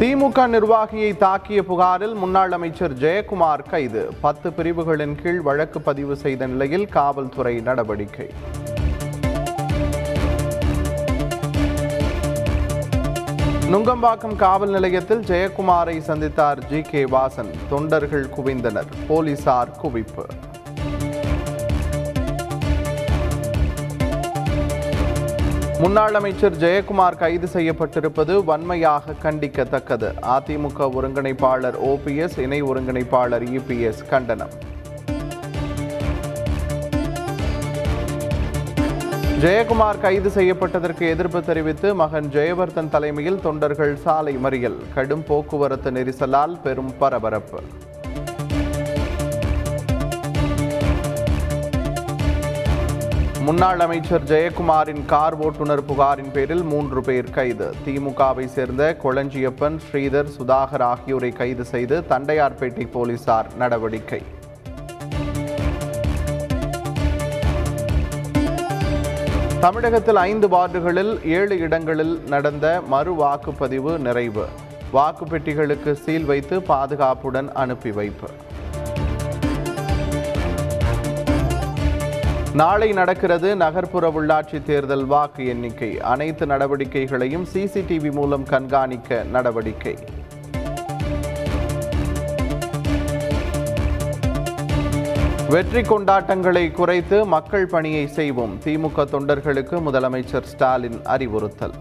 திமுக நிர்வாகியை தாக்கிய புகாரில் முன்னாள் அமைச்சர் ஜெயக்குமார் கைது. பத்து பிரிவுகளின் கீழ் வழக்கு பதிவு செய்த நிலையில் காவல்துறை நடவடிக்கை. நுங்கம்பாக்கம் காவல் நிலையத்தில் ஜெயக்குமாரை சந்தித்தார் ஜி கே வாசன். தொண்டர்கள் குவிந்தனர். போலீசார் குவிப்பு. முன்னாள் அமைச்சர் ஜெயக்குமார் கைது செய்யப்பட்டிருப்பது வன்மையாக கண்டிக்கத்தக்கது. அதிமுக ஒருங்கிணைப்பாளர் ஓபிஎஸ் இணை ஒருங்கிணைப்பாளர் இபிஎஸ் கண்டனம். ஜெயக்குமார் கைது செய்யப்பட்டதற்கு எதிர்ப்பு தெரிவித்து மகன் ஜெயவர்தன் தலைமையில் தொண்டர்கள் சாலை மறியல். கடும் போக்குவரத்து நெரிசலால் பெரும் பரபரப்பு. முன்னாள் அமைச்சர் ஜெயக்குமாரின் கார் ஓட்டுநர் புகாரின் பேரில் மூன்று பேர் கைது. திமுகவை சேர்ந்த கொளஞ்சியப்பன் ஸ்ரீதர் சுதாகர் ஆகியோரை கைது செய்து தண்டையார்பேட்டை போலீசார் நடவடிக்கை. தமிழகத்தில் ஐந்து வார்டுகளில் ஏழு இடங்களில் நடந்த மறு வாக்குப்பதிவு நிறைவு. வாக்குப்பெட்டிகளுக்கு சீல் வைத்து பாதுகாப்புடன் அனுப்பி வைப்பு. நாளை நடக்கிறது நகர்ப்புற உள்ளாட்சி தேர்தல் வாக்கு எண்ணிக்கை. அனைத்து நடவடிக்கைகளையும் சிசிடிவி மூலம் கண்காணிக்க நடவடிக்கை. வெற்றி கொண்டாட்டங்களை குறைத்து மக்கள் பணியை செய்வோம். திமுக தொண்டர்களுக்கு முதலமைச்சர் ஸ்டாலின் அறிவுறுத்தல்.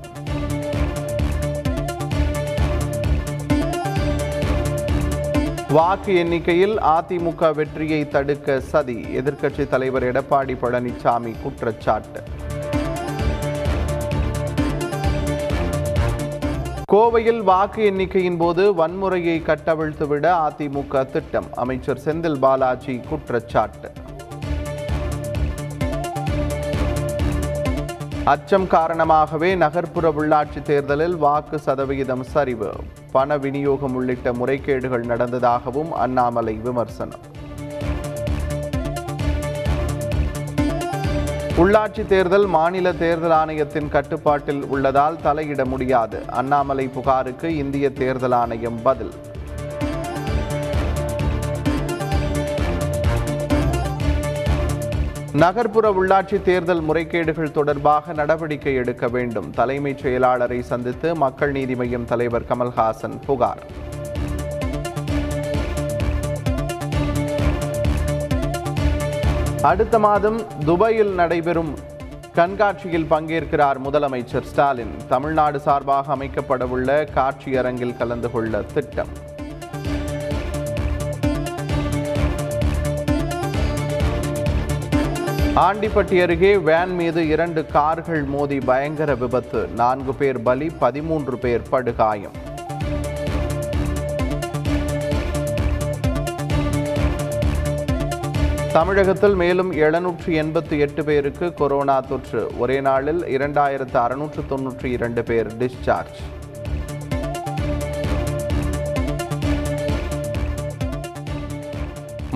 வாக்கு எண்ணிக்கையில் அதிமுக வெற்றியை தடுக்க சதி. எதிர்க்கட்சி தலைவர் எடப்பாடி பழனிசாமி குற்றச்சாட்டு. கோவையில் வாக்கு எண்ணிக்கையின் போது வன்முறையை கட்டவிழ்த்துவிட அதிமுக திட்டம். அமைச்சர் செந்தில் பாலாஜி குற்றச்சாட்டு. அச்சம் காரணமாகவே நகர்ப்புற உள்ளாட்சி தேர்தலில் வாக்கு சதவிகிதம் சரிவு. பண விநியோகம் உள்ளிட்ட முறைகேடுகள் நடந்ததாகவும் அண்ணாமலை விமர்சனம். உள்ளாட்சி தேர்தல் மாநில தேர்தல் ஆணையத்தின் கட்டுப்பாட்டில் உள்ளதால் தலையிட முடியாது. அண்ணாமலை புகாருக்கு இந்திய தேர்தல் ஆணையம் பதில். நகர்ப்புற உள்ளாட்சி தேர்தல் முறைகேடுகள் தொடர்பாக நடவடிக்கை எடுக்க வேண்டும். தலைமைச் செயலாளரை சந்தித்து மக்கள் நீதி மய்யம் தலைவர் கமல்ஹாசன் புகார். அடுத்த மாதம் துபாயில் நடைபெறும் கண்காட்சியில் பங்கேற்கிறார் முதலமைச்சர் ஸ்டாலின். தமிழ்நாடு சார்பாக அமைக்கப்படவுள்ள காட்சியரங்கில் கலந்து கொள்ள திட்டம். ஆண்டிப்பட்டி அருகே வேன் மீது இரண்டு கார்கள் மோதி பயங்கர விபத்து. நான்கு பேர் பலி பதிமூன்று பேர் படுகாயம். தமிழகத்தில் மேலும் எழுநூற்று எண்பத்தி எட்டு பேருக்கு கொரோனா தொற்று. ஒரே நாளில் இரண்டாயிரத்து அறுநூற்று தொன்னூற்றி இரண்டு பேர் டிஸ்சார்ஜ்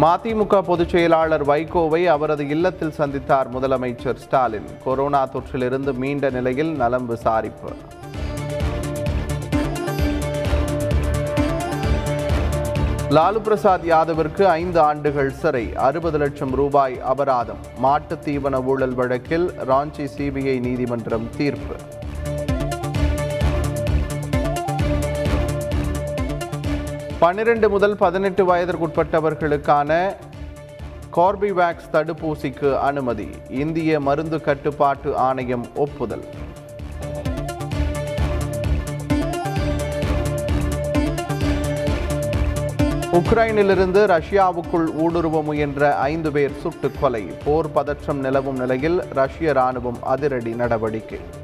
மதிமுக பொதுச் செயலாளர் வைகோவை அவரது இல்லத்தில் சந்தித்தார் முதலமைச்சர் ஸ்டாலின். கொரோனா தொற்றிலிருந்து மீண்ட நிலையில் நலம் விசாரிப்பு. லாலு பிரசாத் யாதவிற்கு ஐந்து ஆண்டுகள் சிறை அறுபது லட்சம் ரூபாய் அபராதம் மாட்டுத் தீவன ஊழல் வழக்கில் ராஞ்சி சிபிஐ நீதிமன்றம் தீர்ப்பு. பன்னிரண்டு முதல் பதினெட்டு வயதிற்குட்பட்டவர்களுக்கான கார்பிவேக்ஸ் தடுப்பூசிக்கு அனுமதி. இந்திய மருந்து கட்டுப்பாட்டு ஆணையம் ஒப்புதல். உக்ரைனிலிருந்து ரஷ்யாவுக்குள் ஊடுருவ முயன்ற ஐந்து பேர் சுட்டுக் கொலை. போர் பதற்றம் நிலவும் நிலையில் ரஷ்ய ராணுவம் அதிரடி நடவடிக்கை.